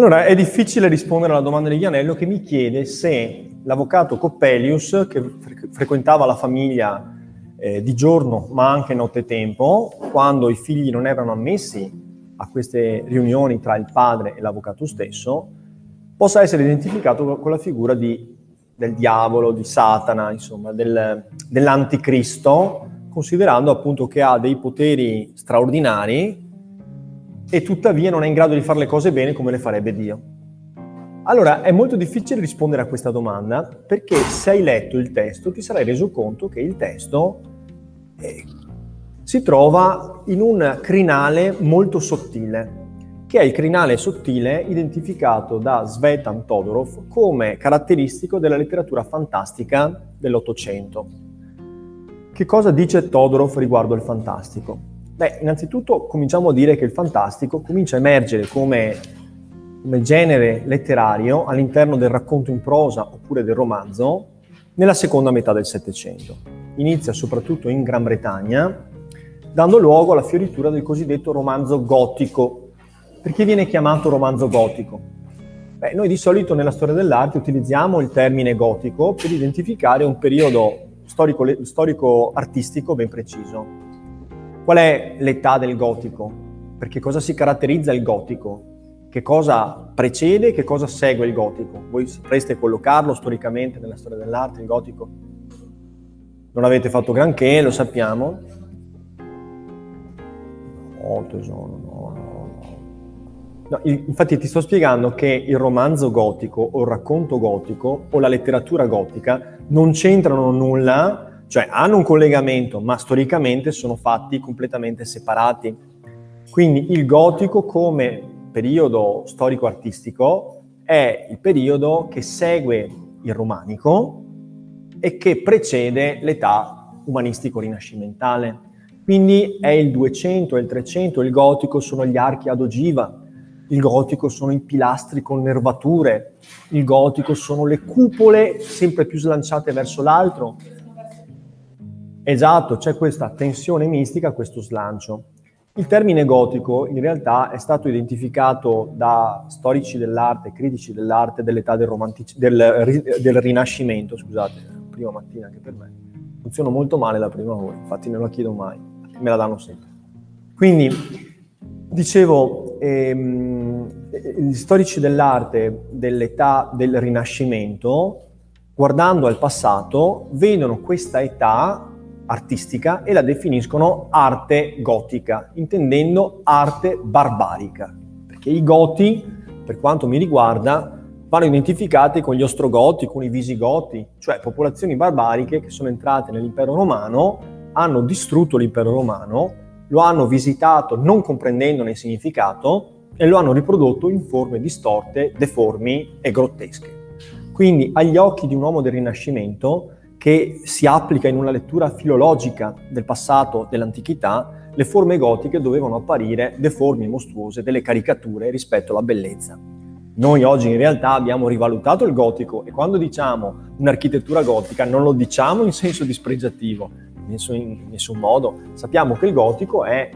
Allora, è difficile rispondere alla domanda di Vianello che mi chiede se l'avvocato Coppelius, che frequentava la famiglia eh, di giorno ma anche nottetempo, quando i figli non erano ammessi a queste riunioni tra il padre e l'avvocato stesso, possa essere identificato con la figura di, del diavolo, di Satana, insomma, del, dell'anticristo, considerando appunto che ha dei poteri straordinari e tuttavia non è in grado di fare le cose bene come le farebbe Dio. Allora, è molto difficile rispondere a questa domanda perché se hai letto il testo ti sarai reso conto che il testo eh, si trova in un crinale molto sottile, che è il crinale sottile identificato da Svetan Todorov come caratteristico della letteratura fantastica dell'Ottocento. Che cosa dice Todorov riguardo il fantastico? Beh, innanzitutto cominciamo a dire che il fantastico comincia a emergere come, come genere letterario all'interno del racconto in prosa oppure del romanzo nella seconda metà del Settecento. Inizia soprattutto in Gran Bretagna, dando luogo alla fioritura del cosiddetto romanzo gotico. Perché viene chiamato romanzo gotico? Beh, noi di solito nella storia dell'arte utilizziamo il termine gotico per identificare un periodo storico-artistico storico ben preciso. Qual è l'età del gotico? Perché cosa si caratterizza il gotico? Che cosa precede e che cosa segue il gotico? Voi sapreste collocarlo storicamente nella storia dell'arte, il gotico? Non avete fatto granché, lo sappiamo. Oh tesoro, no, no, no. no infatti ti sto spiegando che il romanzo gotico o il racconto gotico o la letteratura gotica non c'entrano nulla cioè hanno un collegamento, ma storicamente sono fatti completamente separati. Quindi il gotico come periodo storico-artistico è il periodo che segue il romanico e che precede l'età umanistico-rinascimentale. Quindi è il 200 e il 300, il gotico sono gli archi ad ogiva, il gotico sono i pilastri con nervature, il gotico sono le cupole sempre più slanciate verso l'altro, Esatto, c'è questa tensione mistica, questo slancio. Il termine gotico in realtà è stato identificato da storici dell'arte, critici dell'arte dell'età del, romantic- del, del Rinascimento, scusate, prima mattina anche per me. Funziona molto male la prima ora, infatti non la chiedo mai, me la danno sempre. Quindi, dicevo, ehm, gli storici dell'arte dell'età del Rinascimento, guardando al passato, vedono questa età artistica e la definiscono arte gotica, intendendo arte barbarica, perché i goti, per quanto mi riguarda, vanno identificati con gli ostrogoti, con i visigoti, cioè popolazioni barbariche che sono entrate nell'impero romano, hanno distrutto l'impero romano, lo hanno visitato non comprendendone il significato e lo hanno riprodotto in forme distorte, deformi e grottesche. Quindi agli occhi di un uomo del Rinascimento che si applica in una lettura filologica del passato dell'antichità, le forme gotiche dovevano apparire deformi mostruose delle caricature rispetto alla bellezza. Noi oggi in realtà abbiamo rivalutato il gotico e quando diciamo un'architettura gotica non lo diciamo in senso dispregiativo, in nessun modo. Sappiamo che il gotico è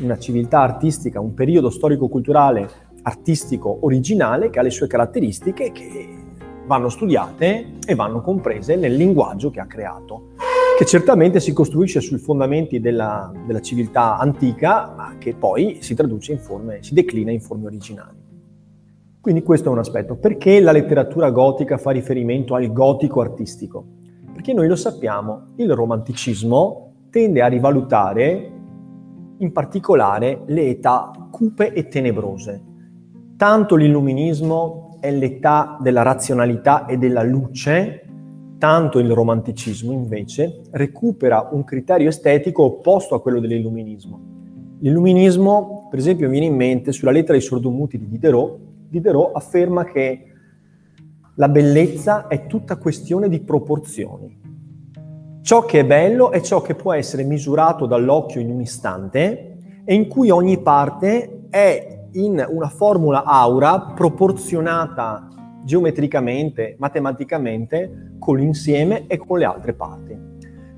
una civiltà artistica, un periodo storico-culturale artistico originale che ha le sue caratteristiche che vanno studiate e vanno comprese nel linguaggio che ha creato, che certamente si costruisce sui fondamenti della, della civiltà antica, ma che poi si traduce in forme, si declina in forme originali. Quindi questo è un aspetto. Perché la letteratura gotica fa riferimento al gotico artistico? Perché noi lo sappiamo, il romanticismo tende a rivalutare in particolare le età cupe e tenebrose. Tanto l'illuminismo è l'età della razionalità e della luce, tanto il romanticismo invece recupera un criterio estetico opposto a quello dell'illuminismo. L'illuminismo, per esempio, viene in mente sulla lettera dei sordomuti di Diderot. Diderot afferma che la bellezza è tutta questione di proporzioni. Ciò che è bello è ciò che può essere misurato dall'occhio in un istante e in cui ogni parte è in una formula aura proporzionata geometricamente, matematicamente con l'insieme e con le altre parti.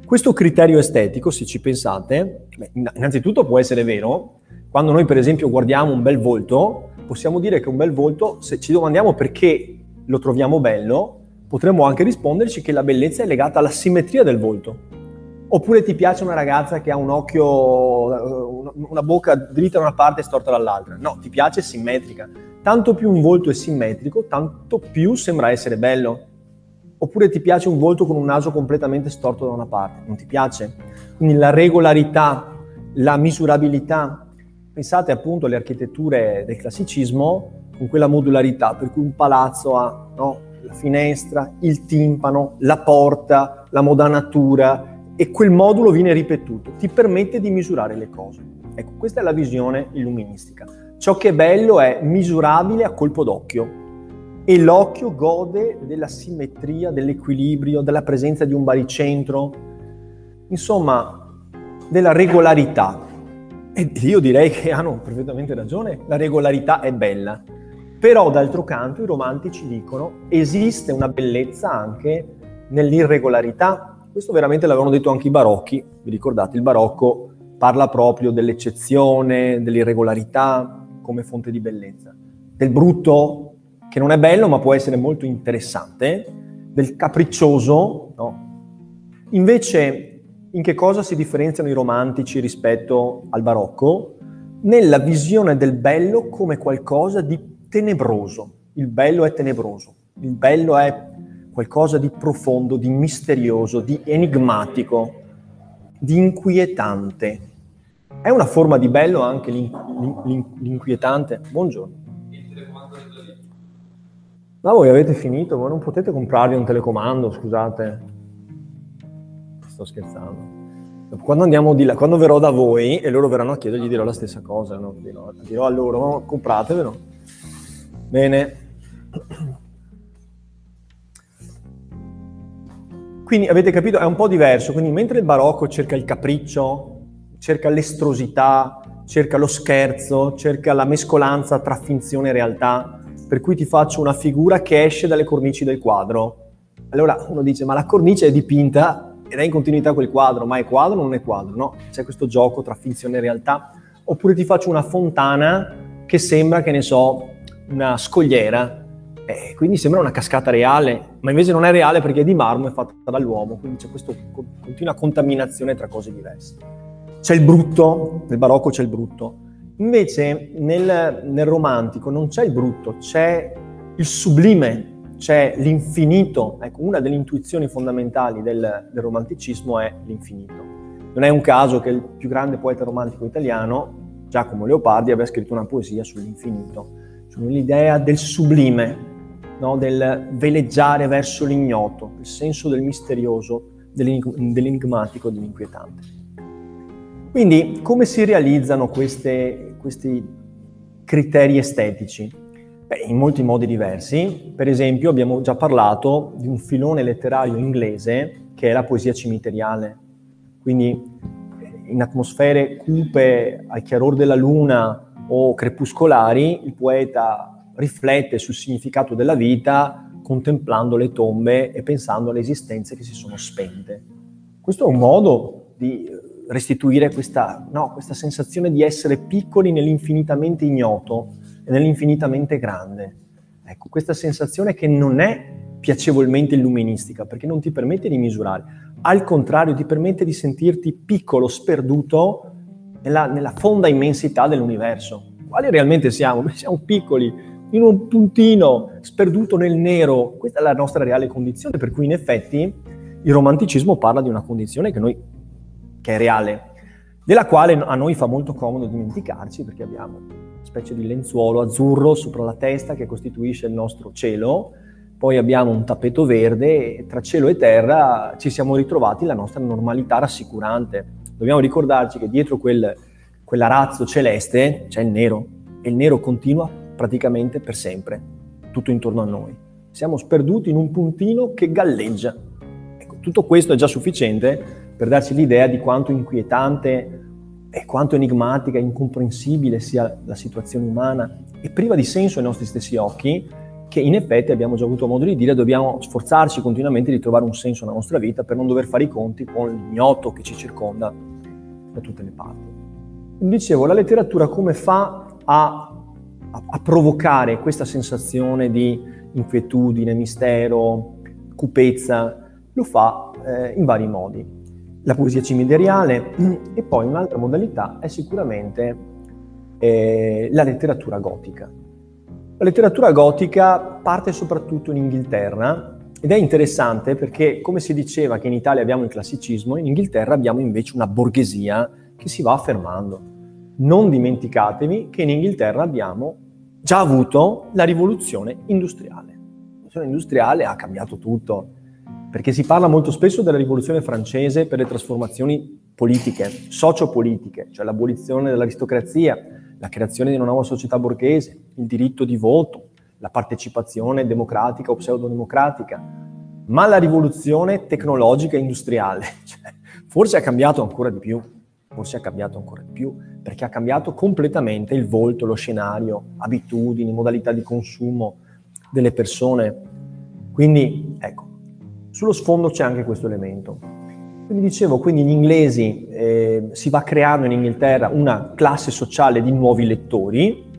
Questo criterio estetico, se ci pensate, innanzitutto può essere vero, quando noi per esempio guardiamo un bel volto, possiamo dire che un bel volto, se ci domandiamo perché lo troviamo bello, potremmo anche risponderci che la bellezza è legata alla simmetria del volto. Oppure ti piace una ragazza che ha un occhio, una bocca dritta da una parte e storta dall'altra. No, ti piace simmetrica. Tanto più un volto è simmetrico, tanto più sembra essere bello. Oppure ti piace un volto con un naso completamente storto da una parte. Non ti piace. Quindi la regolarità, la misurabilità. Pensate appunto alle architetture del classicismo con quella modularità per cui un palazzo ha no, la finestra, il timpano, la porta, la modanatura, e quel modulo viene ripetuto, ti permette di misurare le cose. Ecco, questa è la visione illuministica. Ciò che è bello è misurabile a colpo d'occhio e l'occhio gode della simmetria, dell'equilibrio, della presenza di un baricentro, insomma, della regolarità. E io direi che hanno perfettamente ragione, la regolarità è bella. Però d'altro canto i romantici dicono esiste una bellezza anche nell'irregolarità, questo veramente l'avevano detto anche i barocchi, vi ricordate, il barocco parla proprio dell'eccezione, dell'irregolarità come fonte di bellezza, del brutto che non è bello ma può essere molto interessante, del capriccioso, no? Invece in che cosa si differenziano i romantici rispetto al barocco? Nella visione del bello come qualcosa di tenebroso. Il bello è tenebroso, il bello è qualcosa di profondo, di misterioso, di enigmatico, di inquietante. È una forma di bello anche l'inquietante? Buongiorno. Ma voi avete finito? Voi non potete comprarvi un telecomando, scusate. Sto scherzando. Quando andiamo di là, quando verrò da voi e loro verranno a chiedere, gli dirò la stessa cosa, no? dirò, dirò a loro, compratevelo. Bene. Quindi avete capito, è un po' diverso. Quindi mentre il barocco cerca il capriccio, cerca l'estrosità, cerca lo scherzo, cerca la mescolanza tra finzione e realtà, per cui ti faccio una figura che esce dalle cornici del quadro. Allora uno dice, ma la cornice è dipinta ed è in continuità quel quadro, ma è quadro o non è quadro? No, c'è questo gioco tra finzione e realtà. Oppure ti faccio una fontana che sembra, che ne so, una scogliera, eh, quindi sembra una cascata reale, ma invece non è reale perché è di marmo e fatta dall'uomo, quindi c'è questa continua contaminazione tra cose diverse. C'è il brutto, nel barocco c'è il brutto, invece nel, nel romantico non c'è il brutto, c'è il sublime, c'è l'infinito. Ecco, una delle intuizioni fondamentali del, del romanticismo è l'infinito. Non è un caso che il più grande poeta romantico italiano, Giacomo Leopardi, abbia scritto una poesia sull'infinito, sull'idea del sublime, no? del veleggiare verso l'ignoto, il senso del misterioso, dell'enigmatico, dell'inquietante. Quindi come si realizzano queste, questi criteri estetici? Beh, in molti modi diversi. Per esempio abbiamo già parlato di un filone letterario inglese che è la poesia cimiteriale. Quindi in atmosfere cupe al chiaror della luna o crepuscolari, il poeta riflette sul significato della vita contemplando le tombe e pensando alle esistenze che si sono spente. Questo è un modo di restituire questa, no, questa sensazione di essere piccoli nell'infinitamente ignoto e nell'infinitamente grande. Ecco, questa sensazione che non è piacevolmente illuministica, perché non ti permette di misurare, al contrario ti permette di sentirti piccolo, sperduto nella, nella fonda immensità dell'universo. Quali realmente siamo? Siamo piccoli, in un puntino sperduto nel nero. Questa è la nostra reale condizione, per cui in effetti il romanticismo parla di una condizione che, noi, che è reale, della quale a noi fa molto comodo dimenticarci perché abbiamo una specie di lenzuolo azzurro sopra la testa che costituisce il nostro cielo, poi abbiamo un tappeto verde e tra cielo e terra ci siamo ritrovati la nostra normalità rassicurante. Dobbiamo ricordarci che dietro quel, quell'arazzo celeste c'è il nero e il nero continua praticamente per sempre, tutto intorno a noi. Siamo sperduti in un puntino che galleggia. Ecco, tutto questo è già sufficiente per darci l'idea di quanto inquietante e quanto enigmatica incomprensibile sia la situazione umana e priva di senso ai nostri stessi occhi, che in effetti abbiamo già avuto modo di dire, dobbiamo sforzarci continuamente di trovare un senso nella nostra vita per non dover fare i conti con l'ignoto che ci circonda da tutte le parti. Dicevo, la letteratura come fa a a, a provocare questa sensazione di inquietudine, mistero, cupezza, lo fa eh, in vari modi. La poesia cimiteriale e poi un'altra modalità è sicuramente eh, la letteratura gotica. La letteratura gotica parte soprattutto in Inghilterra ed è interessante perché, come si diceva che in Italia abbiamo il classicismo, in Inghilterra abbiamo invece una borghesia che si va affermando. Non dimenticatevi che in Inghilterra abbiamo già avuto la rivoluzione industriale. La rivoluzione industriale ha cambiato tutto, perché si parla molto spesso della rivoluzione francese per le trasformazioni politiche, sociopolitiche, cioè l'abolizione dell'aristocrazia, la creazione di una nuova società borghese, il diritto di voto, la partecipazione democratica o pseudodemocratica, ma la rivoluzione tecnologica e industriale, cioè, forse ha cambiato ancora di più, forse ha cambiato ancora di più, perché ha cambiato completamente il volto, lo scenario, abitudini, modalità di consumo delle persone. Quindi, ecco, sullo sfondo c'è anche questo elemento. Quindi dicevo, quindi gli inglesi, eh, si va creando in Inghilterra una classe sociale di nuovi lettori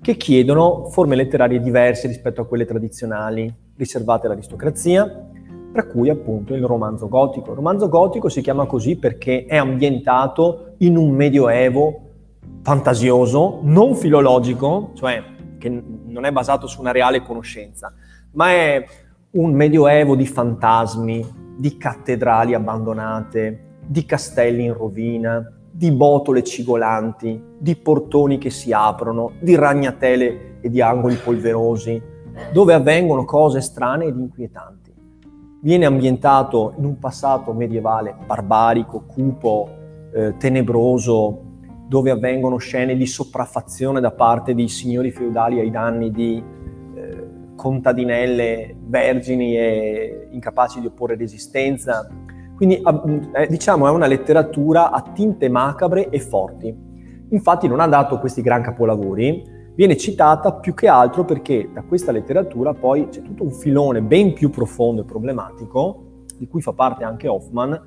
che chiedono forme letterarie diverse rispetto a quelle tradizionali riservate all'aristocrazia, tra cui appunto il romanzo gotico. Il romanzo gotico si chiama così perché è ambientato in un medioevo fantasioso, non filologico, cioè che non è basato su una reale conoscenza, ma è un medioevo di fantasmi, di cattedrali abbandonate, di castelli in rovina, di botole cigolanti, di portoni che si aprono, di ragnatele e di angoli polverosi, dove avvengono cose strane ed inquietanti. Viene ambientato in un passato medievale barbarico, cupo, eh, tenebroso, dove avvengono scene di sopraffazione da parte di signori feudali ai danni di contadinelle vergini e incapaci di opporre resistenza. Quindi eh, diciamo è una letteratura a tinte macabre e forti. Infatti non ha dato questi gran capolavori, viene citata più che altro perché da questa letteratura poi c'è tutto un filone ben più profondo e problematico, di cui fa parte anche Hoffman,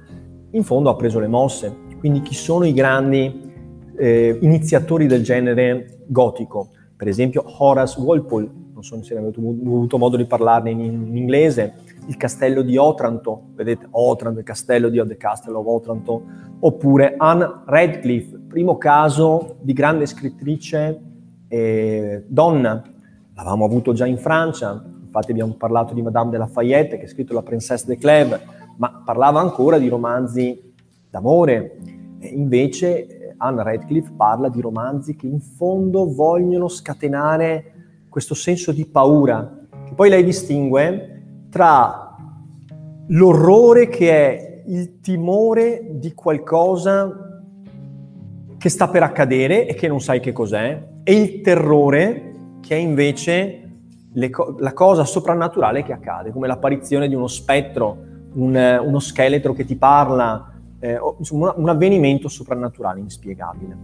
in fondo ha preso le mosse. Quindi chi sono i grandi eh, iniziatori del genere gotico? Per esempio Horace Walpole, non so se avete avuto modo di parlarne in, in, inglese, il castello di Otranto, vedete Otranto, il castello di The Castle of Otranto, oppure Anne Radcliffe, primo caso di grande scrittrice eh, donna, l'avevamo avuto già in Francia, infatti abbiamo parlato di Madame de Lafayette che ha scritto La Princesse de Clèves, ma parlava ancora di romanzi d'amore, e invece eh, Anne Radcliffe parla di romanzi che in fondo vogliono scatenare questo senso di paura, che poi lei distingue tra l'orrore che è il timore di qualcosa che sta per accadere e che non sai che cos'è, e il terrore che è invece co- la cosa soprannaturale che accade, come l'apparizione di uno spettro, un, uno scheletro che ti parla, eh, insomma un avvenimento soprannaturale inspiegabile.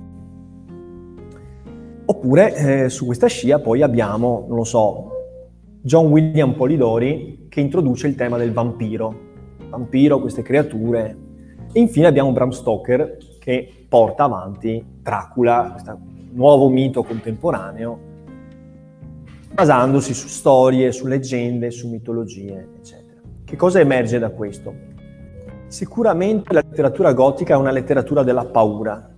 Oppure eh, su questa scia poi abbiamo, non lo so, John William Polidori che introduce il tema del vampiro. Vampiro, queste creature. E infine abbiamo Bram Stoker che porta avanti Dracula, questo nuovo mito contemporaneo, basandosi su storie, su leggende, su mitologie, eccetera. Che cosa emerge da questo? Sicuramente la letteratura gotica è una letteratura della paura,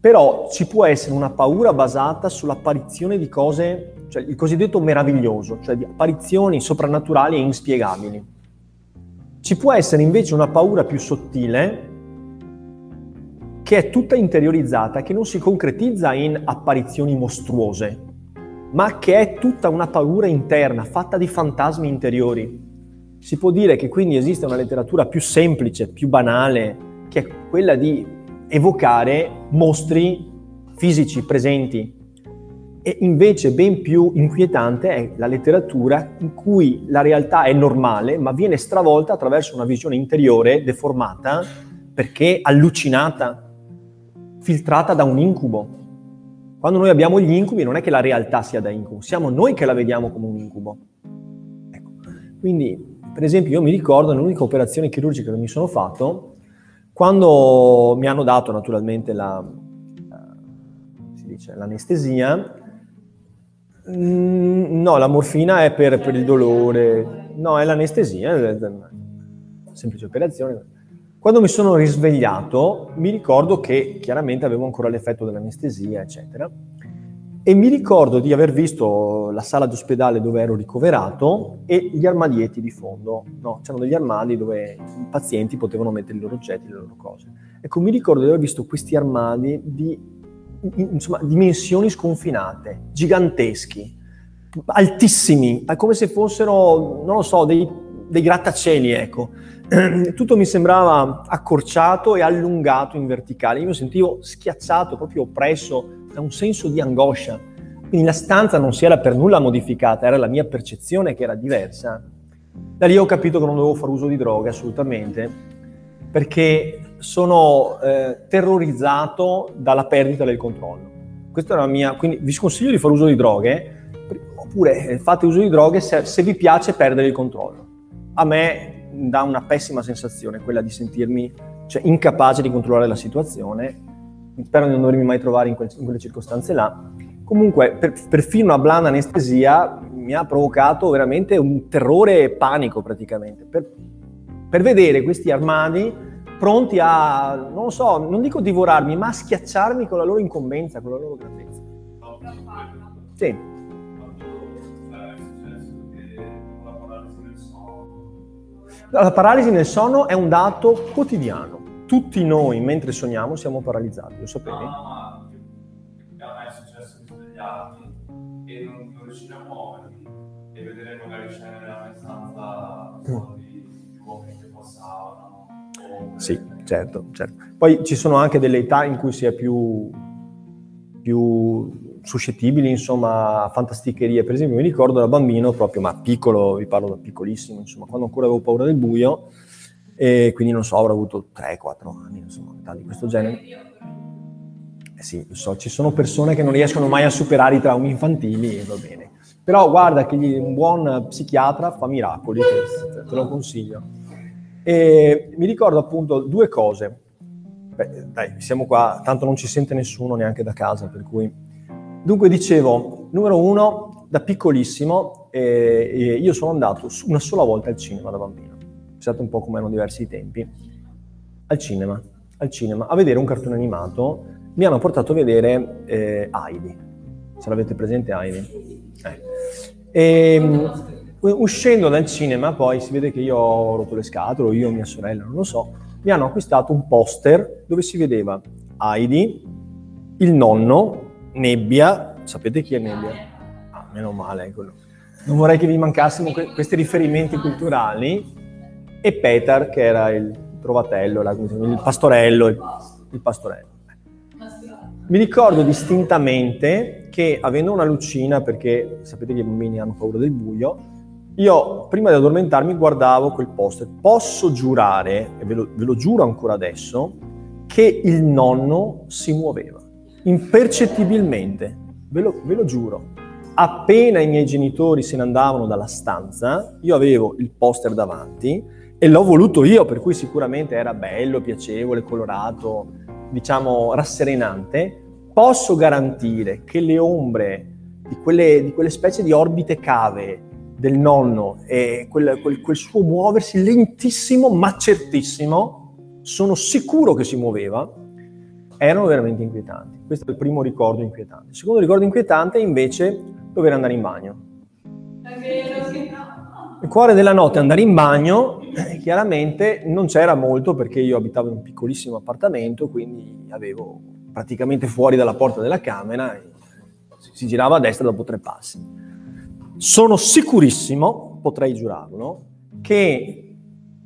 però ci può essere una paura basata sull'apparizione di cose, cioè il cosiddetto meraviglioso, cioè di apparizioni soprannaturali e inspiegabili. Ci può essere invece una paura più sottile che è tutta interiorizzata, che non si concretizza in apparizioni mostruose, ma che è tutta una paura interna, fatta di fantasmi interiori. Si può dire che quindi esiste una letteratura più semplice, più banale, che è quella di evocare mostri fisici presenti. E invece ben più inquietante è la letteratura in cui la realtà è normale, ma viene stravolta attraverso una visione interiore deformata perché allucinata, filtrata da un incubo. Quando noi abbiamo gli incubi non è che la realtà sia da incubo, siamo noi che la vediamo come un incubo. Ecco. Quindi, per esempio, io mi ricordo l'unica operazione chirurgica che mi sono fatto quando mi hanno dato naturalmente la, uh, dice, l'anestesia, Mm, no, la morfina è per, per il dolore, no, è l'anestesia, semplice operazione. Quando mi sono risvegliato mi ricordo che chiaramente avevo ancora l'effetto dell'anestesia, eccetera, e mi ricordo di aver visto la sala d'ospedale dove ero ricoverato e gli armadietti di fondo. No, c'erano degli armadi dove i pazienti potevano mettere i loro oggetti, le loro cose. Ecco, mi ricordo di aver visto questi armadi di insomma, dimensioni sconfinate, giganteschi, altissimi, come se fossero, non lo so, dei, dei grattacieli, ecco. Tutto mi sembrava accorciato e allungato in verticale. Io mi sentivo schiacciato, proprio oppresso da un senso di angoscia. Quindi la stanza non si era per nulla modificata, era la mia percezione che era diversa. Da lì ho capito che non dovevo fare uso di droghe assolutamente, perché sono eh, terrorizzato dalla perdita del controllo. Questa era la mia, quindi vi sconsiglio di fare uso di droghe, oppure eh, fate uso di droghe se, se vi piace perdere il controllo. A me dà una pessima sensazione quella di sentirmi cioè, incapace di controllare la situazione. Spero di non dovermi mai trovare in, quel, in quelle circostanze là. Comunque, per, perfino una blanda anestesia mi ha provocato veramente un terrore e panico praticamente. Per, per vedere questi armadi pronti a, non lo so, non dico divorarmi, ma a schiacciarmi con la loro incombenza, con la loro grandezza. Sì. La paralisi nel sonno è un dato quotidiano. Tutti noi, mentre sogniamo, siamo paralizzati, lo sapete? No, no, no. A me è successo di svegliarmi e non, non riusciamo a muovermi e vedere magari scene nella mia stanza mm. di uomini che passavano sì, certo, certo. Poi ci sono anche delle età in cui si è più, più suscettibili, insomma, a fantasticherie. Per esempio, mi ricordo da bambino, proprio, ma piccolo, vi parlo da piccolissimo, insomma, quando ancora avevo paura del buio, e quindi non so, avrò avuto 3-4 anni, insomma, età di questo genere. Eh sì, lo so, ci sono persone che non riescono mai a superare i traumi infantili e va bene. Però guarda che un buon psichiatra fa miracoli, te lo consiglio. E mi ricordo appunto due cose. Beh, dai, siamo qua, tanto non ci sente nessuno neanche da casa, per cui... Dunque dicevo, numero uno, da piccolissimo eh, eh, io sono andato una sola volta al cinema da bambino. Pensate un po' come erano diversi i tempi. Al cinema, al cinema, a vedere un cartone animato. Mi hanno portato a vedere eh, Heidi. Se l'avete presente Heidi? Eh. E, ehm, Uscendo dal cinema poi si vede che io ho rotto le scatole, io o mia sorella, non lo so, mi hanno acquistato un poster dove si vedeva Heidi, il nonno, Nebbia, sapete chi è Nebbia? Ah, meno male, quello. Non vorrei che vi mancassimo que- questi riferimenti culturali, e Peter, che era il trovatello, il pastorello, il, il pastorello. Mi ricordo distintamente che avendo una lucina, perché sapete che i bambini hanno paura del buio, io prima di addormentarmi guardavo quel poster. Posso giurare, e ve lo, ve lo giuro ancora adesso, che il nonno si muoveva, impercettibilmente, ve lo, ve lo giuro. Appena i miei genitori se ne andavano dalla stanza, io avevo il poster davanti e l'ho voluto io, per cui sicuramente era bello, piacevole, colorato, diciamo rasserenante. Posso garantire che le ombre di quelle, di quelle specie di orbite cave del nonno e quel, quel, quel suo muoversi lentissimo ma certissimo, sono sicuro che si muoveva, erano veramente inquietanti. Questo è il primo ricordo inquietante. Il secondo ricordo inquietante è invece dover andare in bagno. Il cuore della notte andare in bagno, chiaramente non c'era molto perché io abitavo in un piccolissimo appartamento, quindi avevo praticamente fuori dalla porta della camera, si girava a destra dopo tre passi. Sono sicurissimo, potrei giurarlo, che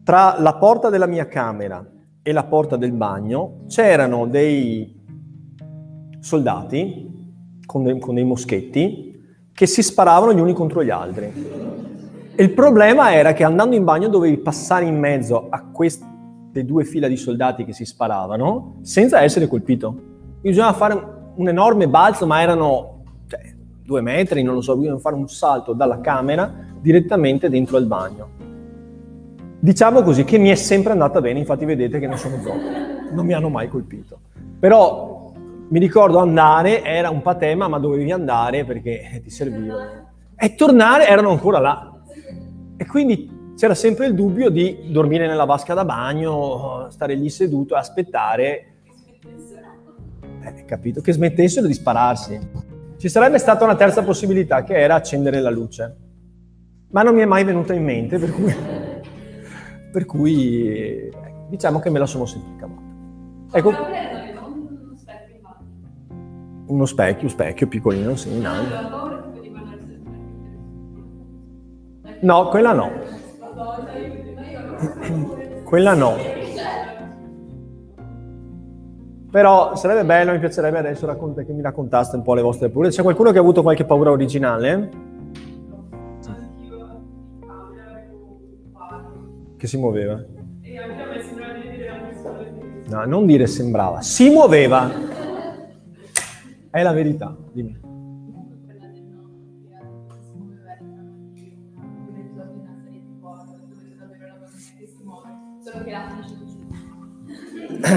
tra la porta della mia camera e la porta del bagno c'erano dei soldati con dei, con dei moschetti che si sparavano gli uni contro gli altri. Il problema era che andando in bagno dovevi passare in mezzo a queste due fila di soldati che si sparavano senza essere colpito. Bisognava fare un enorme balzo, ma erano due metri, non lo so, vogliono fare un salto dalla camera direttamente dentro al bagno. Diciamo così che mi è sempre andata bene, infatti vedete che non sono zombie, non mi hanno mai colpito. Però mi ricordo andare, era un patema, ma dovevi andare perché ti serviva. E tornare erano ancora là. E quindi c'era sempre il dubbio di dormire nella vasca da bagno, stare lì seduto, aspettare. Eh, capito? Che smettessero di spararsi. Ci sarebbe stata una terza possibilità che era accendere la luce. Ma non mi è mai venuta in mente, per cui, per cui diciamo che me la sono sentita cavata. Ecco. Uno specchio, specchio piccolino, sì, in alto. No, quella no. Quella no. Però sarebbe bello, mi piacerebbe adesso che mi raccontaste un po' le vostre paure. C'è qualcuno che ha avuto qualche paura originale? Che si muoveva? No, non dire sembrava, si muoveva. È la verità, dimmi.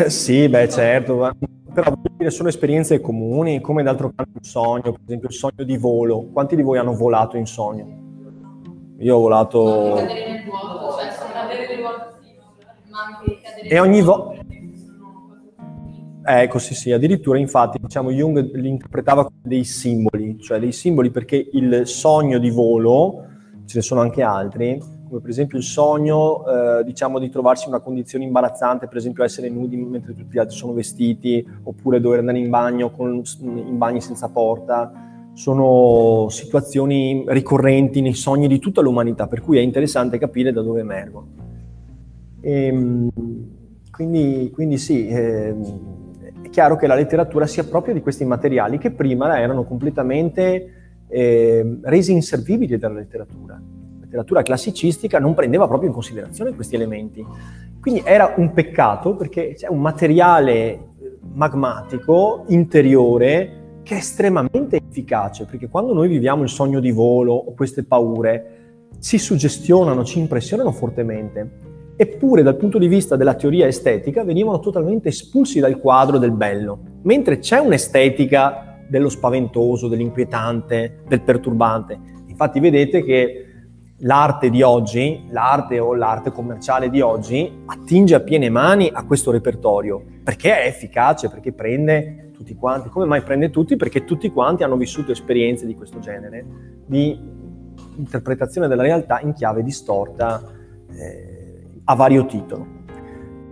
sì, beh, certo, però sono esperienze comuni, come d'altro canto il sogno, per esempio il sogno di volo. Quanti di voi hanno volato in sogno? Io ho volato... E ogni volta... Ecco, sì, sì, addirittura infatti diciamo Jung li interpretava come dei simboli, cioè dei simboli perché il sogno di volo, ce ne sono anche altri, come per esempio il sogno eh, diciamo di trovarsi in una condizione imbarazzante, per esempio essere nudi mentre tutti gli altri sono vestiti, oppure dover andare in bagno con, in bagni senza porta, sono situazioni ricorrenti nei sogni di tutta l'umanità, per cui è interessante capire da dove emergono. E, ehm, quindi, quindi, sì, eh, è chiaro che la letteratura sia proprio di questi materiali che prima erano completamente eh, resi inservibili dalla letteratura. La letteratura classicistica non prendeva proprio in considerazione questi elementi. Quindi era un peccato perché c'è un materiale magmatico interiore che è estremamente efficace, perché quando noi viviamo il sogno di volo o queste paure, ci suggestionano, ci impressionano fortemente eppure dal punto di vista della teoria estetica venivano totalmente espulsi dal quadro del bello, mentre c'è un'estetica dello spaventoso, dell'inquietante, del perturbante. Infatti vedete che l'arte di oggi, l'arte o l'arte commerciale di oggi, attinge a piene mani a questo repertorio, perché è efficace, perché prende tutti quanti. Come mai prende tutti? Perché tutti quanti hanno vissuto esperienze di questo genere, di interpretazione della realtà in chiave distorta. Eh, a vario titolo.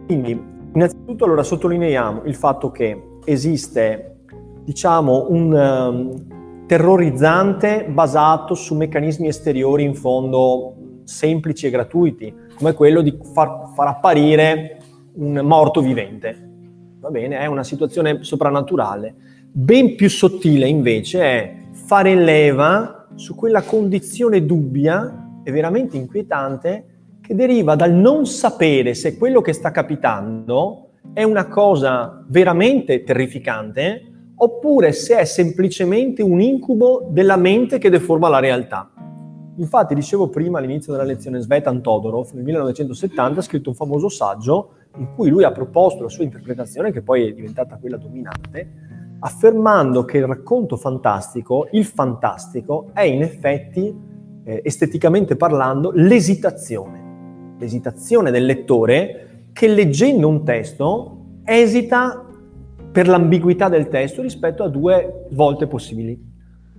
Quindi, innanzitutto allora sottolineiamo il fatto che esiste, diciamo, un um, terrorizzante basato su meccanismi esteriori in fondo semplici e gratuiti, come quello di far, far apparire un morto vivente. Va bene, è una situazione soprannaturale. Ben più sottile invece è fare leva su quella condizione dubbia e veramente inquietante che deriva dal non sapere se quello che sta capitando è una cosa veramente terrificante oppure se è semplicemente un incubo della mente che deforma la realtà. Infatti, dicevo prima all'inizio della lezione, Svetan Todorov nel 1970 ha scritto un famoso saggio in cui lui ha proposto la sua interpretazione, che poi è diventata quella dominante, affermando che il racconto fantastico, il fantastico, è in effetti, eh, esteticamente parlando, l'esitazione l'esitazione del lettore che leggendo un testo esita per l'ambiguità del testo rispetto a due volte possibili.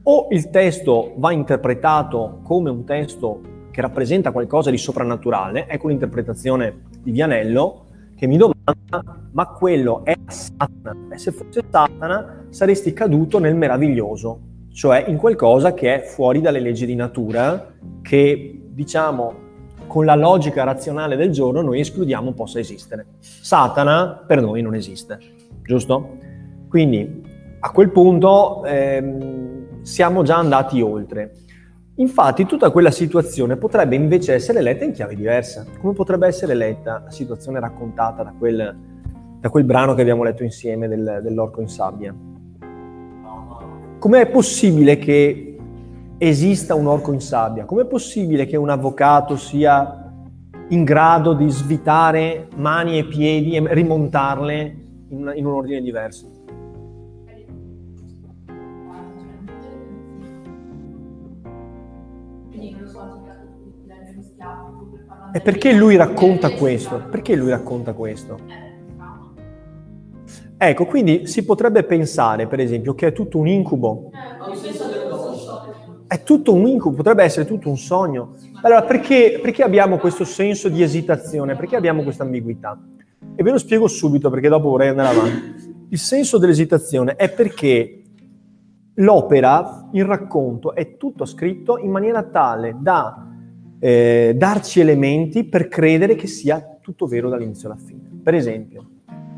O il testo va interpretato come un testo che rappresenta qualcosa di soprannaturale, ecco l'interpretazione di Vianello, che mi domanda, ma quello è Satana? E se fosse Satana saresti caduto nel meraviglioso, cioè in qualcosa che è fuori dalle leggi di natura, che diciamo con la logica razionale del giorno noi escludiamo possa esistere. Satana per noi non esiste, giusto? Quindi a quel punto ehm, siamo già andati oltre. Infatti tutta quella situazione potrebbe invece essere letta in chiave diversa. Come potrebbe essere letta la situazione raccontata da quel, da quel brano che abbiamo letto insieme del, dell'orco in sabbia? Com'è possibile che esista un orco in sabbia? Com'è possibile che un avvocato sia in grado di svitare mani e piedi e rimontarle in, in un ordine diverso? E perché lui racconta questo? Perché lui racconta questo? Ecco, quindi si potrebbe pensare, per esempio, che è tutto un incubo. È tutto un incubo, potrebbe essere tutto un sogno. Allora, perché, perché abbiamo questo senso di esitazione? Perché abbiamo questa ambiguità? E ve lo spiego subito perché dopo vorrei andare avanti. Il senso dell'esitazione è perché l'opera, il racconto, è tutto scritto in maniera tale da eh, darci elementi per credere che sia tutto vero dall'inizio alla fine. Per esempio,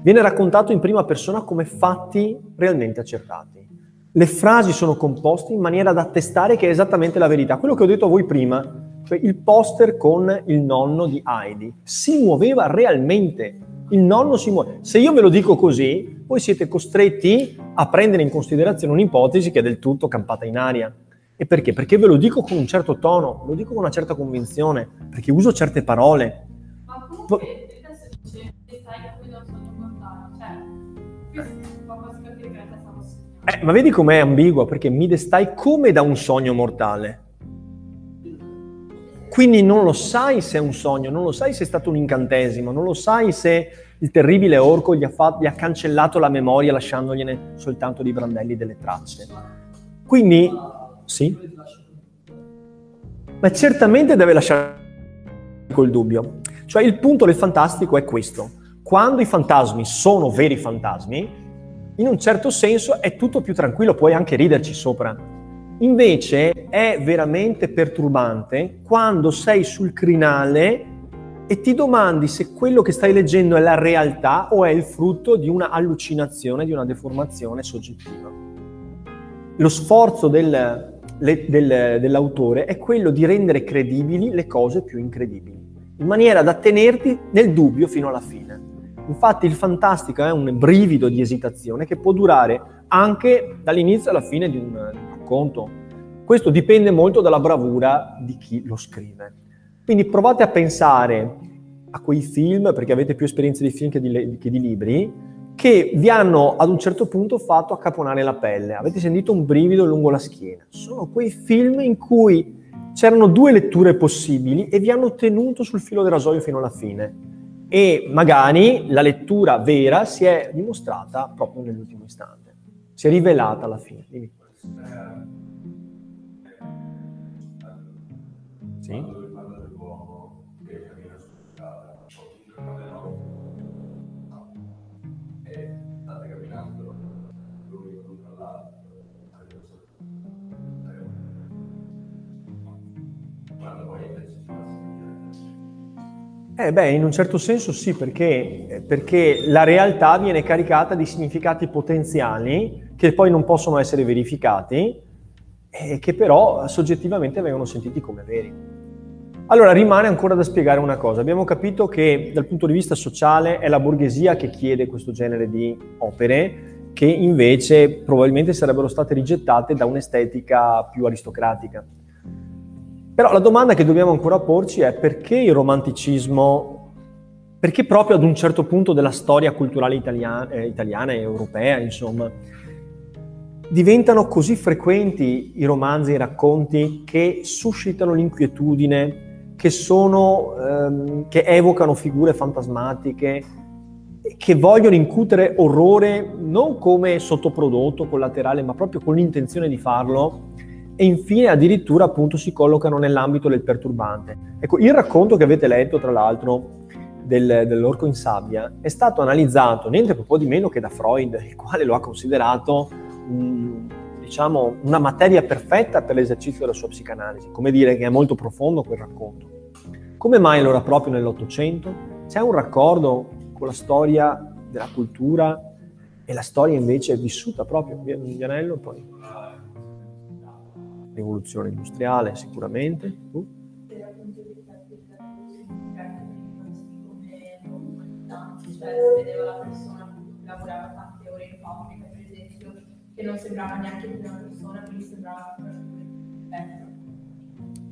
viene raccontato in prima persona come fatti realmente accertati. Le frasi sono composte in maniera da attestare che è esattamente la verità. Quello che ho detto a voi prima, cioè il poster con il nonno di Heidi, si muoveva realmente. Il nonno si muove. Se io ve lo dico così, voi siete costretti a prendere in considerazione un'ipotesi che è del tutto campata in aria. E perché? Perché ve lo dico con un certo tono, lo dico con una certa convinzione, perché uso certe parole. Ma comunque, Eh, ma vedi com'è ambigua, perché mi destai come da un sogno mortale. Quindi non lo sai se è un sogno, non lo sai se è stato un incantesimo, non lo sai se il terribile orco gli ha, fatto, gli ha cancellato la memoria lasciandogliene soltanto dei brandelli delle tracce. Quindi, sì? Ma certamente deve lasciare col dubbio. Cioè il punto del fantastico è questo. Quando i fantasmi sono veri fantasmi, in un certo senso è tutto più tranquillo, puoi anche riderci sopra. Invece è veramente perturbante quando sei sul crinale e ti domandi se quello che stai leggendo è la realtà o è il frutto di una allucinazione, di una deformazione soggettiva. Lo sforzo del, del, dell'autore è quello di rendere credibili le cose più incredibili, in maniera da tenerti nel dubbio fino alla fine. Infatti il fantastico è un brivido di esitazione che può durare anche dall'inizio alla fine di un, racconto. Questo dipende molto dalla bravura di chi lo scrive. Quindi provate a pensare a quei film, perché avete più esperienze di film che di, che di libri, che vi hanno ad un certo punto fatto accaponare la pelle. Avete sentito un brivido lungo la schiena. Sono quei film in cui c'erano due letture possibili e vi hanno tenuto sul filo del rasoio fino alla fine e magari la lettura vera si è dimostrata proprio nell'ultimo istante, si è rivelata alla fine. Dimmi. Sì? Eh beh, in un certo senso sì, perché, perché, la realtà viene caricata di significati potenziali che poi non possono essere verificati e che però soggettivamente vengono sentiti come veri. Allora rimane ancora da spiegare una cosa. Abbiamo capito che dal punto di vista sociale è la borghesia che chiede questo genere di opere che invece probabilmente sarebbero state rigettate da un'estetica più aristocratica. Però la domanda che dobbiamo ancora porci è perché il romanticismo, perché proprio ad un certo punto della storia culturale italiana, eh, italiana e europea, insomma, diventano così frequenti i romanzi e i racconti che suscitano l'inquietudine, che, sono, ehm, che evocano figure fantasmatiche, che vogliono incutere orrore non come sottoprodotto collaterale, ma proprio con l'intenzione di farlo, e infine addirittura appunto si collocano nell'ambito del perturbante. Ecco, il racconto che avete letto tra l'altro del, dell'orco in sabbia è stato analizzato niente po' di meno che da Freud, il quale lo ha considerato diciamo, una materia perfetta per l'esercizio della sua psicanalisi, come dire che è molto profondo quel racconto. Come mai allora proprio nell'Ottocento? C'è un raccordo con la storia della cultura e la storia invece è vissuta proprio, Vianello poi rivoluzione industriale sicuramente. Uh.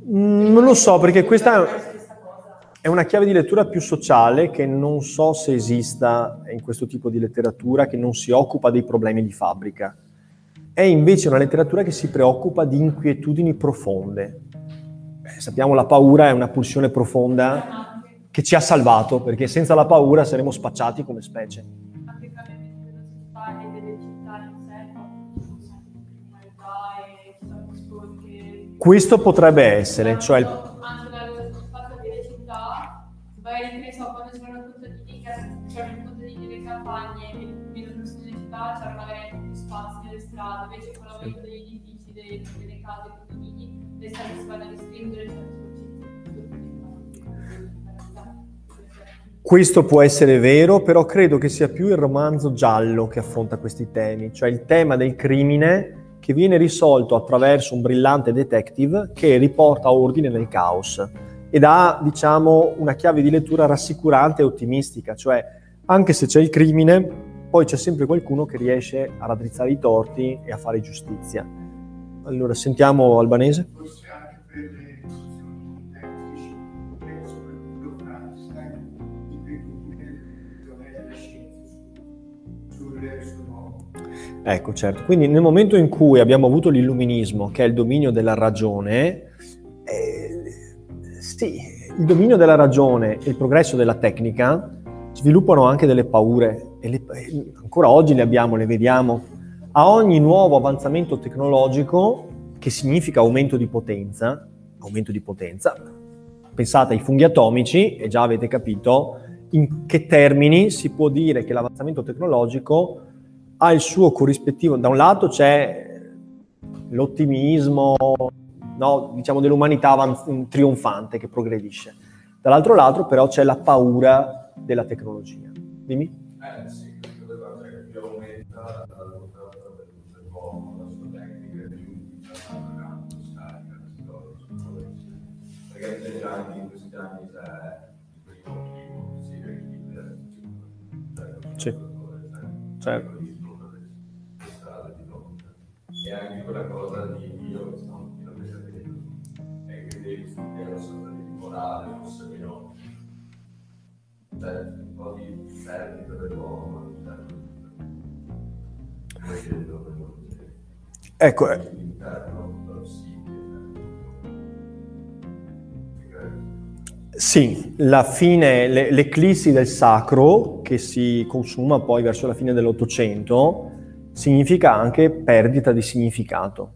Non lo so, perché questa è una chiave di lettura più sociale che non so se esista in questo tipo di letteratura che non si occupa dei problemi di fabbrica è invece una letteratura che si preoccupa di inquietudini profonde. Eh, sappiamo la paura è una pulsione profonda che ci ha salvato, perché senza la paura saremmo spacciati come specie. Questo potrebbe essere, cioè il- l'aumento degli edifici, delle, delle case, dei condomini, le si vanno a restringere, cioè Questo può essere vero, però credo che sia più il romanzo giallo che affronta questi temi, cioè il tema del crimine che viene risolto attraverso un brillante detective che riporta ordine nel caos ed ha, diciamo, una chiave di lettura rassicurante e ottimistica, cioè anche se c'è il crimine, poi c'è sempre qualcuno che riesce a raddrizzare i torti e a fare giustizia. Allora, sentiamo Albanese. Ecco, certo. Quindi nel momento in cui abbiamo avuto l'illuminismo, che è il dominio della ragione, eh, sì, il dominio della ragione e il progresso della tecnica sviluppano anche delle paure e le- ancora oggi le abbiamo, le vediamo. A ogni nuovo avanzamento tecnologico, che significa aumento di potenza, aumento di potenza, pensate ai funghi atomici e già avete capito in che termini si può dire che l'avanzamento tecnologico ha il suo corrispettivo. Da un lato c'è l'ottimismo, no, diciamo, dell'umanità avanz- trionfante che progredisce. Dall'altro lato però c'è la paura della tecnologia. Dimmi? Eh sì, è cosa che più aumenta la portata dell'uomo, la sua tecnica più diciamo campo scarica, perché c'è già anche in questi anni c'è il primo serial killer, Sì. Certo. E anche quella cosa di Dio che stiamo finalmente vedendo. E quindi era una sorta di morale, forse meno cioè un po' di perdita dell'uomo del Ecco, eh. Sì, la fine, le- l'eclissi del sacro che si consuma poi verso la fine dell'Ottocento significa anche perdita di significato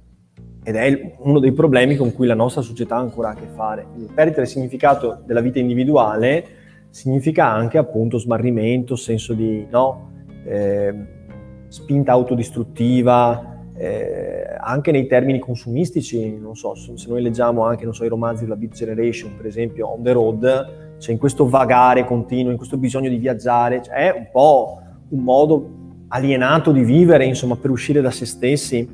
ed è uno dei problemi con cui la nostra società ha ancora a che fare. Quindi perdita di significato della vita individuale significa anche appunto smarrimento, senso di no, eh, spinta autodistruttiva, eh, anche nei termini consumistici, non so, se noi leggiamo anche so, i romanzi della Beat Generation, per esempio On the Road, c'è in questo vagare continuo, in questo bisogno di viaggiare, cioè è un po' un modo alienato di vivere, insomma, per uscire da se stessi,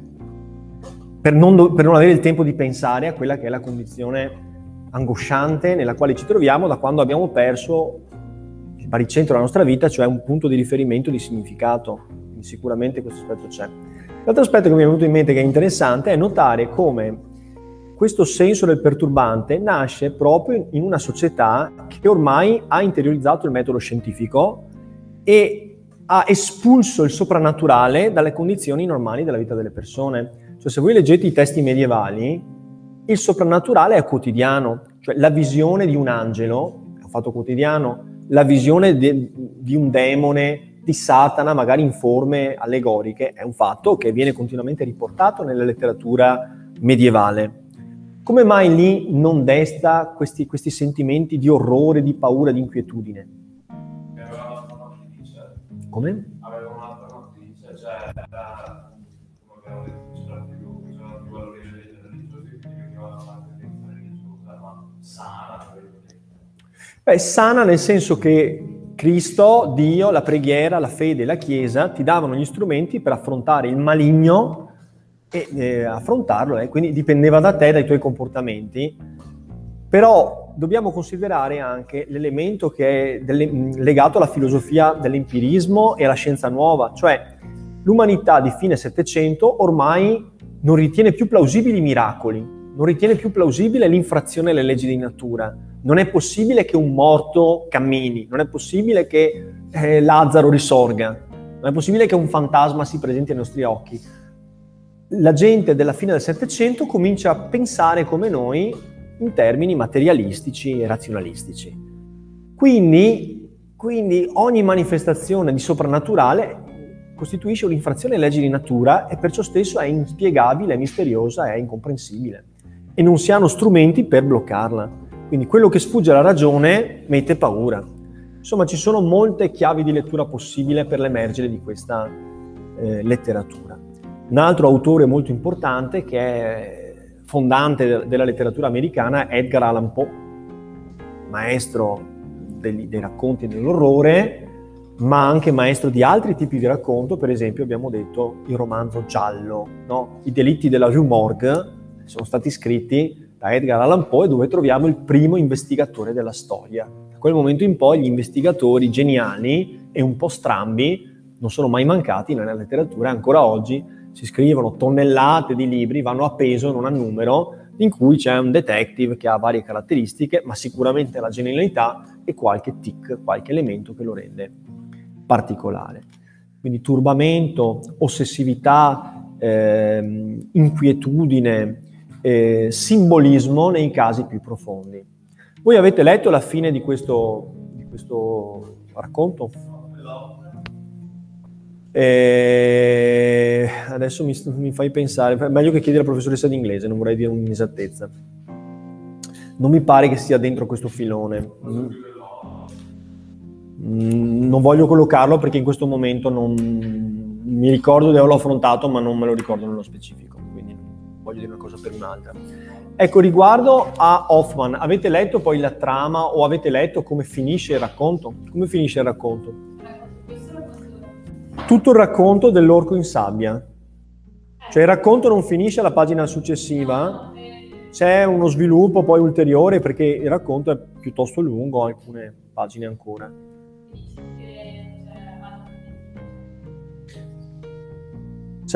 per non, do- per non avere il tempo di pensare a quella che è la condizione angosciante nella quale ci troviamo da quando abbiamo perso il baricentro della nostra vita, cioè un punto di riferimento di significato. Quindi sicuramente questo aspetto c'è. L'altro aspetto che mi è venuto in mente che è interessante è notare come questo senso del perturbante nasce proprio in una società che ormai ha interiorizzato il metodo scientifico e ha espulso il soprannaturale dalle condizioni normali della vita delle persone. Cioè se voi leggete i testi medievali, il soprannaturale è quotidiano, cioè la visione di un angelo è un fatto quotidiano, la visione de- di un demone, di Satana, magari in forme allegoriche, è un fatto che viene continuamente riportato nella letteratura medievale. Come mai lì non desta questi, questi sentimenti di orrore, di paura, di inquietudine? Aveva un'altra matrice, Come? aveva un'altra matrice, cioè sana. Beh, sana nel senso che Cristo, Dio, la preghiera, la fede, la Chiesa ti davano gli strumenti per affrontare il maligno e eh, affrontarlo, eh, quindi dipendeva da te, dai tuoi comportamenti. Però dobbiamo considerare anche l'elemento che è delle- legato alla filosofia dell'empirismo e alla scienza nuova, cioè l'umanità di fine Settecento ormai non ritiene più plausibili i miracoli, non ritiene più plausibile l'infrazione alle leggi di natura. Non è possibile che un morto cammini, non è possibile che eh, Lazzaro risorga, non è possibile che un fantasma si presenti ai nostri occhi. La gente della fine del Settecento comincia a pensare come noi in termini materialistici e razionalistici. Quindi, quindi ogni manifestazione di soprannaturale costituisce un'infrazione alle leggi di natura e perciò stesso è inspiegabile, misteriosa, è incomprensibile e non si hanno strumenti per bloccarla. Quindi quello che sfugge alla ragione mette paura. Insomma, ci sono molte chiavi di lettura possibile per l'emergere di questa eh, letteratura. Un altro autore molto importante che è fondante della letteratura americana è Edgar Allan Poe, maestro dei, dei racconti dell'orrore, ma anche maestro di altri tipi di racconto, per esempio abbiamo detto il romanzo giallo, no? I delitti della Rue Morgue sono stati scritti da Edgar Allan Poe dove troviamo il primo investigatore della storia. Da quel momento in poi gli investigatori geniali e un po' strambi non sono mai mancati nella letteratura, ancora oggi si scrivono tonnellate di libri, vanno a peso, non a numero, in cui c'è un detective che ha varie caratteristiche, ma sicuramente la genialità e qualche tic, qualche elemento che lo rende particolare. Quindi turbamento, ossessività, eh, inquietudine, eh, simbolismo nei casi più profondi. Voi avete letto la fine di questo, di questo racconto? Eh, adesso mi, mi, fai pensare, meglio che chiedi alla professoressa di inglese, non vorrei dire un'inesattezza. Non mi pare che sia dentro questo filone. Mm, non voglio collocarlo perché in questo momento non mi ricordo di averlo affrontato, ma non me lo ricordo nello specifico voglio una cosa per un'altra. Ecco, riguardo a Hoffman, avete letto poi la trama o avete letto come finisce il racconto? Come finisce il racconto? Tutto il racconto dell'orco in sabbia. Cioè il racconto non finisce alla pagina successiva, c'è uno sviluppo poi ulteriore perché il racconto è piuttosto lungo, alcune pagine ancora.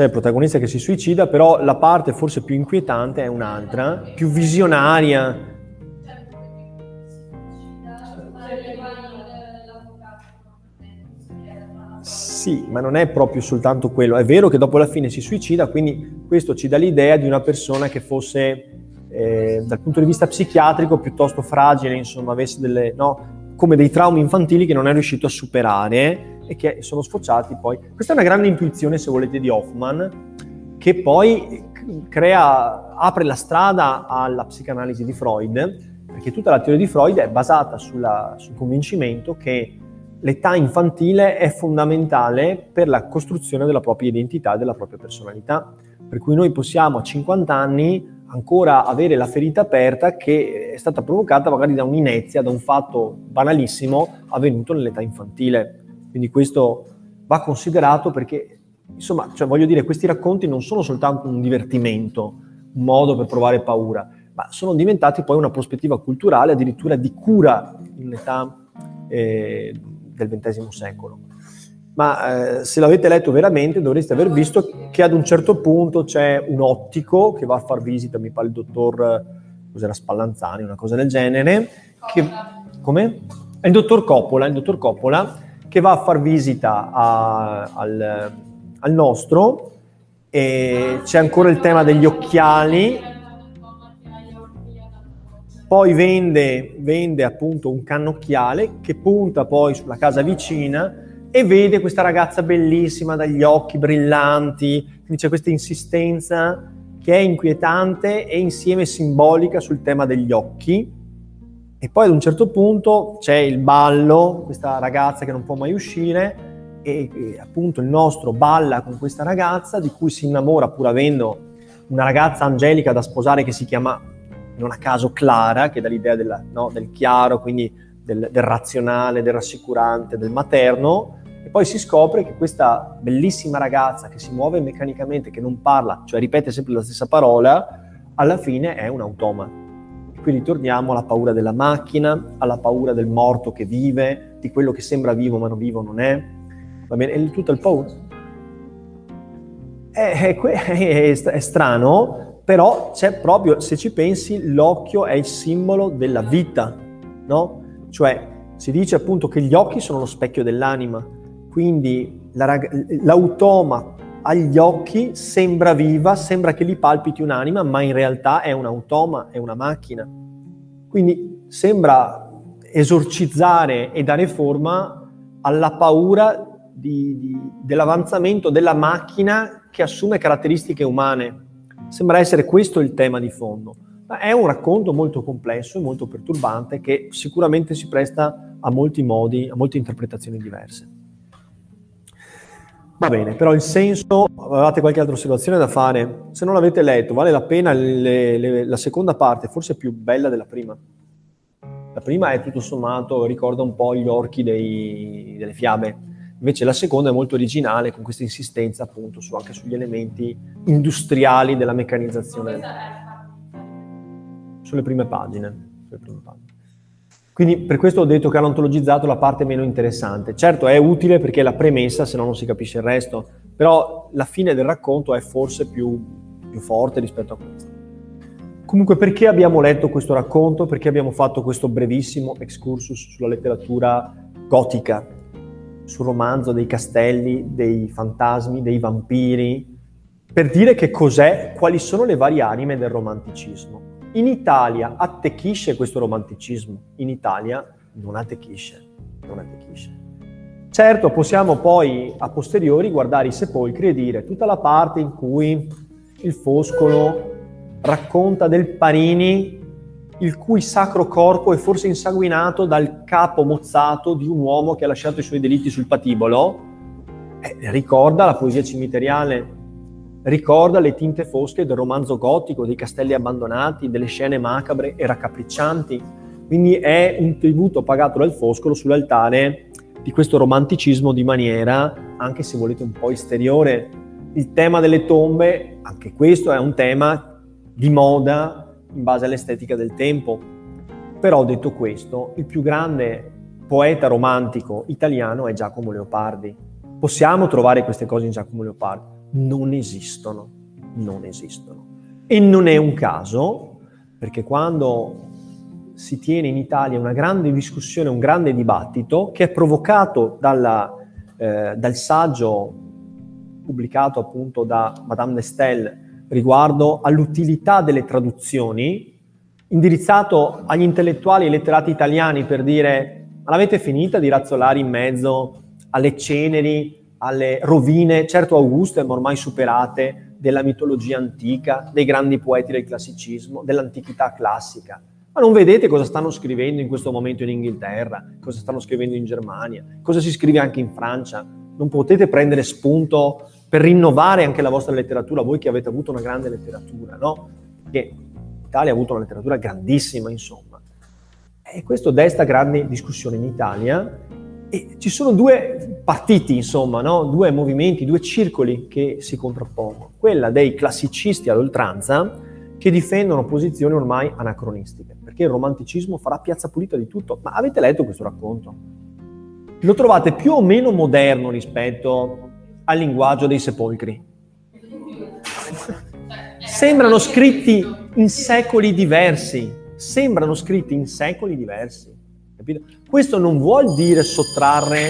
C'è il protagonista che si suicida, però la parte forse più inquietante è un'altra, più visionaria. Sì, ma non è proprio soltanto quello. È vero che dopo la fine si suicida, quindi questo ci dà l'idea di una persona che fosse, eh, dal punto di vista psichiatrico, piuttosto fragile, insomma, avesse delle, no, come dei traumi infantili che non è riuscito a superare e che sono sfociati poi. Questa è una grande intuizione, se volete, di Hoffman, che poi crea, apre la strada alla psicanalisi di Freud, perché tutta la teoria di Freud è basata sulla, sul convincimento che l'età infantile è fondamentale per la costruzione della propria identità e della propria personalità. Per cui noi possiamo a 50 anni ancora avere la ferita aperta che è stata provocata magari da un'inezia, da un fatto banalissimo avvenuto nell'età infantile. Quindi questo va considerato perché, insomma, cioè voglio dire, questi racconti non sono soltanto un divertimento, un modo per provare paura, ma sono diventati poi una prospettiva culturale, addirittura di cura in età eh, del XX secolo. Ma eh, se l'avete letto veramente dovreste aver visto che ad un certo punto c'è un ottico che va a far visita, mi pare il dottor, cos'era Spallanzani, una cosa del genere, che, come? È il dottor Coppola, il dottor Coppola che va a far visita a, al, al, nostro. E c'è ancora il tema degli occhiali. Poi vende, vende appunto un cannocchiale che punta poi sulla casa vicina e vede questa ragazza bellissima dagli occhi brillanti, quindi c'è questa insistenza che è inquietante e insieme simbolica sul tema degli occhi e poi ad un certo punto c'è il ballo, questa ragazza che non può mai uscire e, e, appunto il nostro balla con questa ragazza di cui si innamora pur avendo una ragazza angelica da sposare che si chiama non a caso Clara, che dà l'idea della, no, del chiaro, quindi del, del razionale, del rassicurante, del materno, e poi si scopre che questa bellissima ragazza che si muove meccanicamente, che non parla, cioè ripete sempre la stessa parola, alla fine è un automa Qui ritorniamo alla paura della macchina, alla paura del morto che vive, di quello che sembra vivo ma non vivo non è. Va bene? È tutto il paura. È, è, è, è strano, però c'è proprio, se ci pensi, l'occhio è il simbolo della vita, no? Cioè, si dice appunto che gli occhi sono lo specchio dell'anima, quindi la, l'automa agli occhi sembra viva, sembra che gli palpiti un'anima, ma in realtà è un automa, è una macchina. Quindi sembra esorcizzare e dare forma alla paura di, di, dell'avanzamento della macchina che assume caratteristiche umane. Sembra essere questo il tema di fondo. Ma è un racconto molto complesso e molto perturbante che sicuramente si presta a molti modi, a molte interpretazioni diverse. Va bene, però il senso, avevate qualche altra osservazione da fare? Se non l'avete letto, vale la pena le, le, la seconda parte, forse più bella della prima. La prima è tutto sommato, ricorda un po' gli orchi dei, delle fiabe, invece la seconda è molto originale con questa insistenza appunto su, anche sugli elementi industriali della meccanizzazione. Sulle prime pagine. Sulle prime pagine. Quindi per questo ho detto che hanno antologizzato la parte meno interessante. Certo è utile perché è la premessa, se no non si capisce il resto, però la fine del racconto è forse più, più forte rispetto a questo. Comunque, perché abbiamo letto questo racconto? Perché abbiamo fatto questo brevissimo excursus sulla letteratura gotica, sul romanzo dei castelli, dei fantasmi, dei vampiri, per dire che cos'è, quali sono le varie anime del romanticismo. In Italia attecchisce questo romanticismo, in Italia non attecchisce, non attecchisce. Certo, possiamo poi a posteriori guardare i sepolcri e dire tutta la parte in cui il Foscolo racconta del Parini il cui sacro corpo è forse insanguinato dal capo mozzato di un uomo che ha lasciato i suoi delitti sul patibolo, eh, ricorda la poesia cimiteriale, ricorda le tinte fosche del romanzo gotico, dei castelli abbandonati, delle scene macabre e raccapriccianti. Quindi è un tributo pagato dal Foscolo sull'altare di questo romanticismo di maniera, anche se volete un po' esteriore. Il tema delle tombe, anche questo è un tema di moda in base all'estetica del tempo. Però detto questo, il più grande poeta romantico italiano è Giacomo Leopardi. Possiamo trovare queste cose in Giacomo Leopardi? Non esistono, non esistono. E non è un caso, perché quando si tiene in Italia una grande discussione, un grande dibattito, che è provocato dalla, eh, dal saggio pubblicato appunto da Madame Nestel riguardo all'utilità delle traduzioni, indirizzato agli intellettuali e letterati italiani per dire ma l'avete finita di razzolare in mezzo alle ceneri, alle rovine, certo Auguste, ma ormai superate, della mitologia antica, dei grandi poeti del classicismo, dell'antichità classica. Ma non vedete cosa stanno scrivendo in questo momento in Inghilterra, cosa stanno scrivendo in Germania, cosa si scrive anche in Francia? Non potete prendere spunto per rinnovare anche la vostra letteratura, voi che avete avuto una grande letteratura, no? Che l'Italia ha avuto una letteratura grandissima, insomma. E questo desta grande discussione in Italia e ci sono due partiti, insomma, no? due movimenti, due circoli che si contrappongono. Quella dei classicisti all'oltranza che difendono posizioni ormai anacronistiche, perché il romanticismo farà piazza pulita di tutto. Ma avete letto questo racconto? Lo trovate più o meno moderno rispetto al linguaggio dei sepolcri. Sembrano scritti in secoli diversi, sembrano scritti in secoli diversi. Capito? Questo non vuol dire sottrarre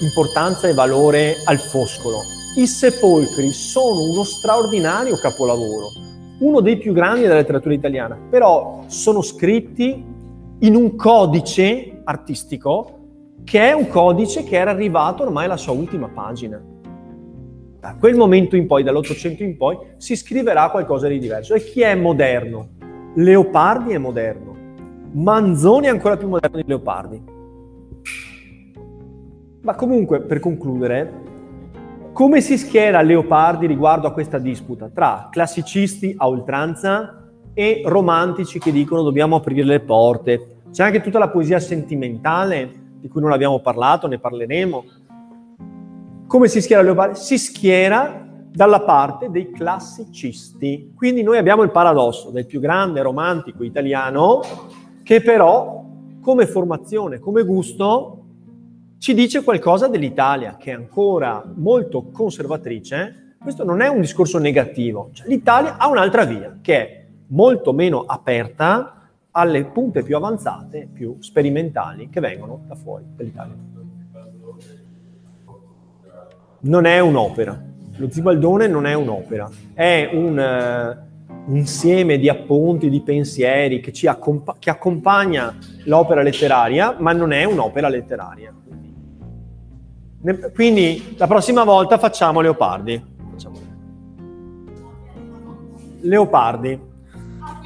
importanza e valore al foscolo. I sepolcri sono uno straordinario capolavoro, uno dei più grandi della letteratura italiana, però sono scritti in un codice artistico che è un codice che era arrivato ormai alla sua ultima pagina. Da quel momento in poi, dall'Ottocento in poi, si scriverà qualcosa di diverso. E chi è moderno? Leopardi è moderno. Manzoni è ancora più moderno di Leopardi. Ma comunque, per concludere, come si schiera Leopardi riguardo a questa disputa tra classicisti a oltranza e romantici che dicono dobbiamo aprire le porte? C'è anche tutta la poesia sentimentale di cui non abbiamo parlato, ne parleremo. Come si schiera Leopardi? Si schiera dalla parte dei classicisti. Quindi noi abbiamo il paradosso del più grande romantico italiano che però come formazione, come gusto, ci dice qualcosa dell'Italia che è ancora molto conservatrice. Questo non è un discorso negativo. Cioè, L'Italia ha un'altra via che è molto meno aperta alle punte più avanzate, più sperimentali che vengono da fuori dall'Italia. Non è un'opera. Lo Zibaldone non è un'opera, è un, uh, insieme di appunti, di pensieri che, ci accompa- che accompagna l'opera letteraria, ma non è un'opera letteraria. Ne- Quindi la prossima volta facciamo Leopardi. Facciamo. Leopardi. Ah.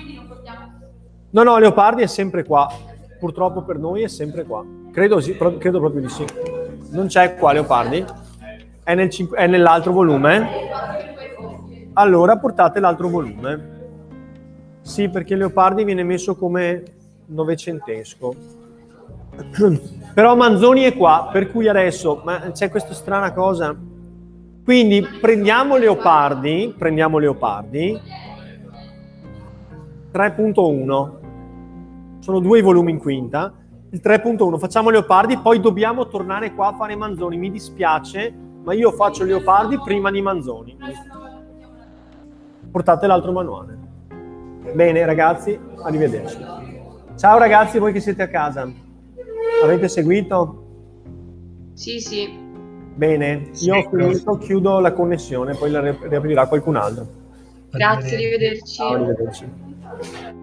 No, no, Leopardi è sempre qua. Purtroppo per noi è sempre qua. Credo, sì, pro- credo proprio di sì. Non c'è qua Leopardi? È, nel cinque- è nell'altro volume? Allora portate l'altro volume. Sì, perché Leopardi viene messo come novecentesco. Però Manzoni è qua, per cui adesso c'è questa strana cosa. Quindi prendiamo Leopardi, prendiamo Leopardi 3.1. Sono due i volumi in quinta. Il 3.1 facciamo Leopardi, poi dobbiamo tornare qua a fare Manzoni. Mi dispiace, ma io faccio Leopardi prima di Manzoni. Portate l'altro manuale. Bene ragazzi, arrivederci. Ciao ragazzi, voi che siete a casa. Avete seguito? Sì, sì. Bene, io ho finito, chiudo la connessione, poi la ri- riaprirà qualcun altro. Grazie, arrivederci. Ciao, arrivederci.